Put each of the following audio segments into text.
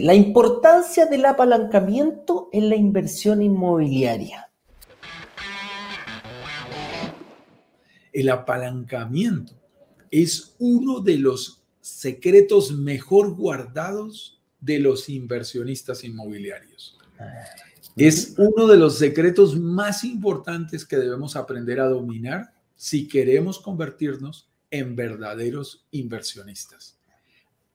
La importancia del apalancamiento en la inversión inmobiliaria. El apalancamiento es uno de los secretos mejor guardados de los inversionistas inmobiliarios. Es uno de los secretos más importantes que debemos aprender a dominar si queremos convertirnos en verdaderos inversionistas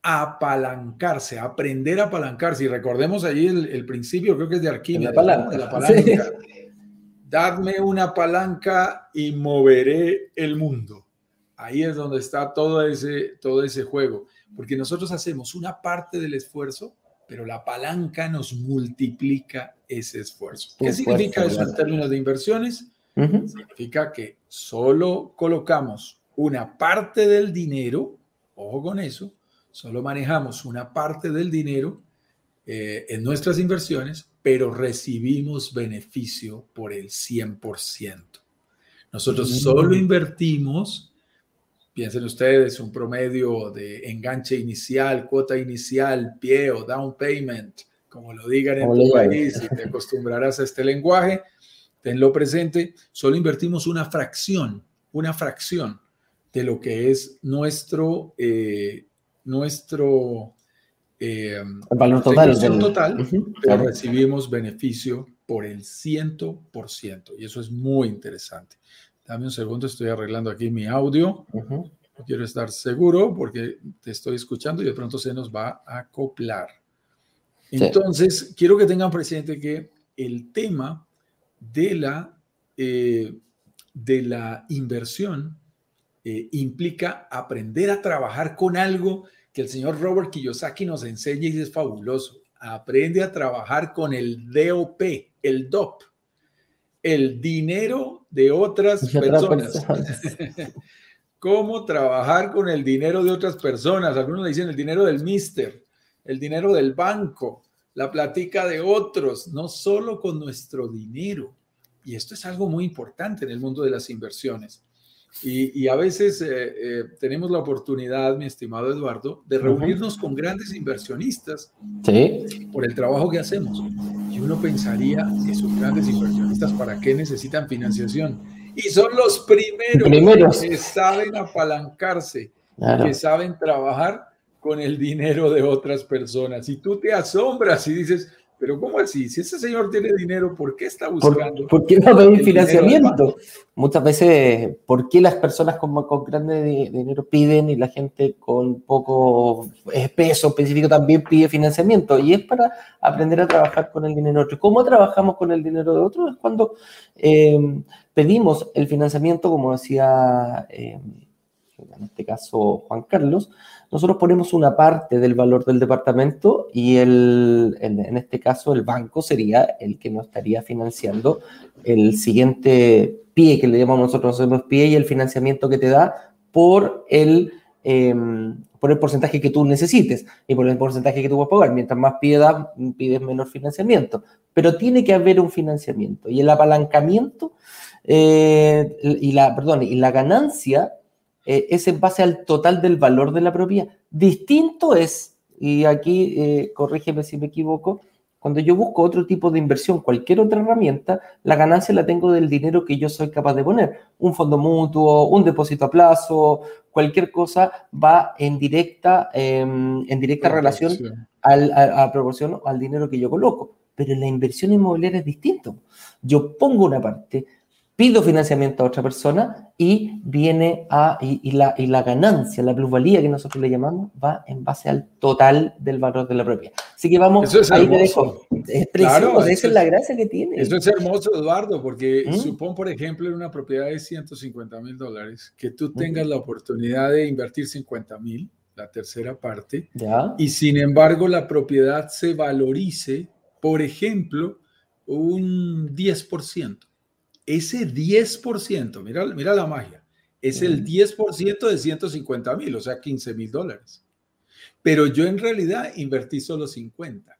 apalancarse, aprender a apalancarse. Y recordemos allí el, principio, creo que es de Arquímedes. La palanca. Dadme una palanca y moveré el mundo. Ahí es donde está todo ese, todo ese juego. Porque nosotros hacemos una parte del esfuerzo, pero la palanca nos multiplica ese esfuerzo. ¿Qué significa eso en términos de inversiones? Significa que solo colocamos una parte del dinero, ojo con eso, Solo manejamos una parte del dinero eh, en nuestras inversiones, pero recibimos beneficio por el 100%. Nosotros mm. solo invertimos, piensen ustedes, un promedio de enganche inicial, cuota inicial, pie o down payment, como lo digan en tu país, y te acostumbrarás a este lenguaje, tenlo presente, solo invertimos una fracción, una fracción de lo que es nuestro eh, nuestro eh, valor total, total pero recibimos beneficio por el 100%. Y eso es muy interesante. Dame un segundo, estoy arreglando aquí mi audio. quiero estar seguro porque te estoy escuchando y de pronto se nos va a acoplar. Entonces, quiero que tengan presente que el tema de la, eh, de la inversión eh, implica aprender a trabajar con algo que el señor Robert Kiyosaki nos enseña y es fabuloso. Aprende a trabajar con el DOP, el DOP, el dinero de otras personas. ¿Cómo trabajar con el dinero de otras personas? Algunos dicen el dinero del mister, el dinero del banco, la platica de otros, no solo con nuestro dinero. Y esto es algo muy importante en el mundo de las inversiones. Y, a veces eh, eh, tenemos la oportunidad, mi estimado Eduardo, de reunirnos con grandes inversionistas por el trabajo que hacemos. Y uno pensaría, esos grandes inversionistas, ¿para qué necesitan financiación? Y son los primeros, que saben apalancarse, que saben trabajar con el dinero de otras personas. Y tú te asombras y dices, pero ¿cómo así? Si ese señor tiene dinero, ¿por qué está buscando? ¿Por, qué no pedir financiamiento? Muchas veces, ¿por qué las personas con, con grande dinero piden y la gente con poco peso específico también pide financiamiento? Y es para aprender a trabajar con el dinero de otro. ¿Cómo trabajamos con el dinero de otro? Es cuando eh, pedimos el financiamiento, como decía eh, en este caso Juan Carlos, nosotros ponemos una parte del valor del departamento y el, en, este caso el banco sería el que nos estaría financiando el siguiente pie que le llamamos nosotros, nosotros pie y el financiamiento que te da por el, em, por el porcentaje que tú necesites y por el porcentaje que tú vas a pagar. Mientras más pie pides menor financiamiento. Pero tiene que haber un financiamiento y el apalancamiento eh, y la, perdón, y la ganancia eh, es en base al total del valor de la propiedad. Distinto es, y aquí eh, corrígeme si me equivoco, cuando yo busco otro tipo de inversión, cualquier otra herramienta, la ganancia la tengo del dinero que yo soy capaz de poner. Un fondo mutuo, un depósito a plazo, cualquier cosa va en directa, em, en directa relación al, a, a proporción al dinero que yo coloco. Pero en la inversión inmobiliaria es distinto. Yo pongo una parte, pido financiamiento a otra persona y viene a, y, la, y, la, ganancia, la plusvalía que nosotros le llamamos, va en base al total del valor de la propiedad. Así que vamos, eso es ahí hermoso. Es precioso, esa es la gracia que tiene. Eso es hermoso, Eduardo, porque ¿Mm? supón, por ejemplo, en una propiedad de 150 mil dólares, que tú tengas la oportunidad de invertir 50 mil, la tercera parte, ¿Ya? y sin embargo la propiedad se valorice, por ejemplo, un 10% ese 10%, mira, mira la magia, es el 10% de 150 mil, o sea, 15 mil dólares. Pero yo en realidad invertí solo 50.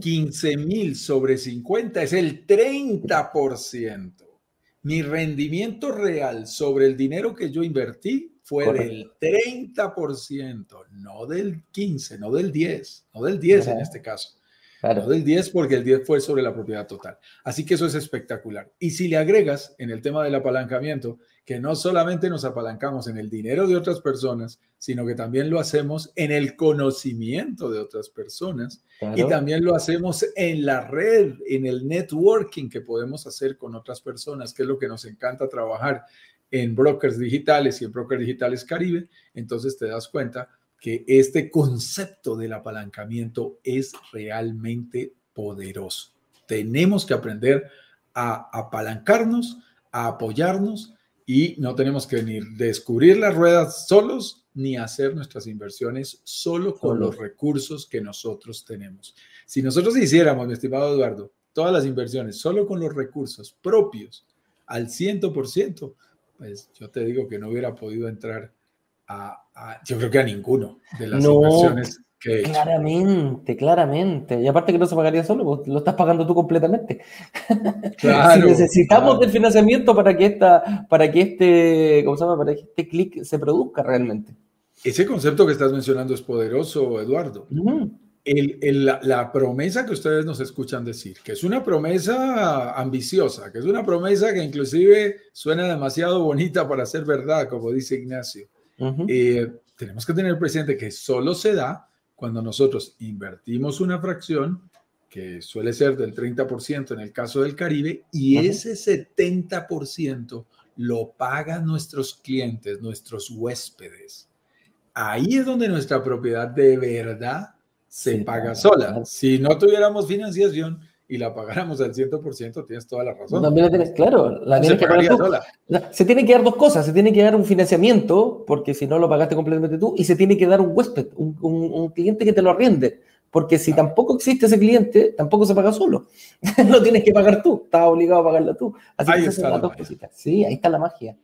15 mil sobre 50 es el 30%. Mi rendimiento real sobre el dinero que yo invertí fue del 30%, no del 15, no del 10, no del 10 en este caso. No del 10 porque el 10 fue sobre la propiedad total. Así que eso es espectacular. Y si le agregas en el tema del apalancamiento, que no solamente nos apalancamos en el dinero de otras personas, sino que también lo hacemos en el conocimiento de otras personas y también lo hacemos en la red, en el networking que podemos hacer con otras personas, que es lo que nos encanta trabajar en brokers digitales y en brokers digitales Caribe. Entonces te das cuenta que este concepto del apalancamiento es realmente poderoso. Tenemos que aprender a apalancarnos, a apoyarnos y no tenemos que ni descubrir las ruedas solos ni hacer nuestras inversiones solo con los recursos que nosotros tenemos. Si nosotros hiciéramos, mi estimado Eduardo, todas las inversiones solo con los recursos propios al 100%, pues yo te digo que no hubiera podido entrar a, yo creo que a ninguno de las inversiones que he hecho. Claramente, claramente. Y aparte que no se pagaría solo, lo estás pagando tú completamente. Claro, si necesitamos del financiamiento para que esta, para que este, ¿cómo se llama? Para que este clic se produzca realmente. Ese concepto que estás mencionando es poderoso, Eduardo. el, la, la, promesa que ustedes nos escuchan decir, que es una promesa ambiciosa, que es una promesa que inclusive suena demasiado bonita para ser verdad, como dice Ignacio. Eh, tenemos que tener presente que solo se da cuando nosotros invertimos una fracción, que suele ser del 30% en el caso del Caribe, y ese 70% lo pagan nuestros clientes, nuestros huéspedes. Ahí es donde nuestra propiedad de verdad se paga sola. Si no tuviéramos financiación, y la pagáramos al 100%, tienes toda la razón. También la tienes, claro, la tienes que pagar Se tiene que dar dos cosas, se tiene que dar un financiamiento, porque si no lo pagaste completamente tú, y se tiene que dar un huésped, un, un, cliente que te lo arriende, porque si tampoco existe ese cliente, tampoco se paga solo. lo tienes que pagar tú, estás obligado a pagarlo tú. Así ahí que está las dos cositas. Sí, ahí está la magia.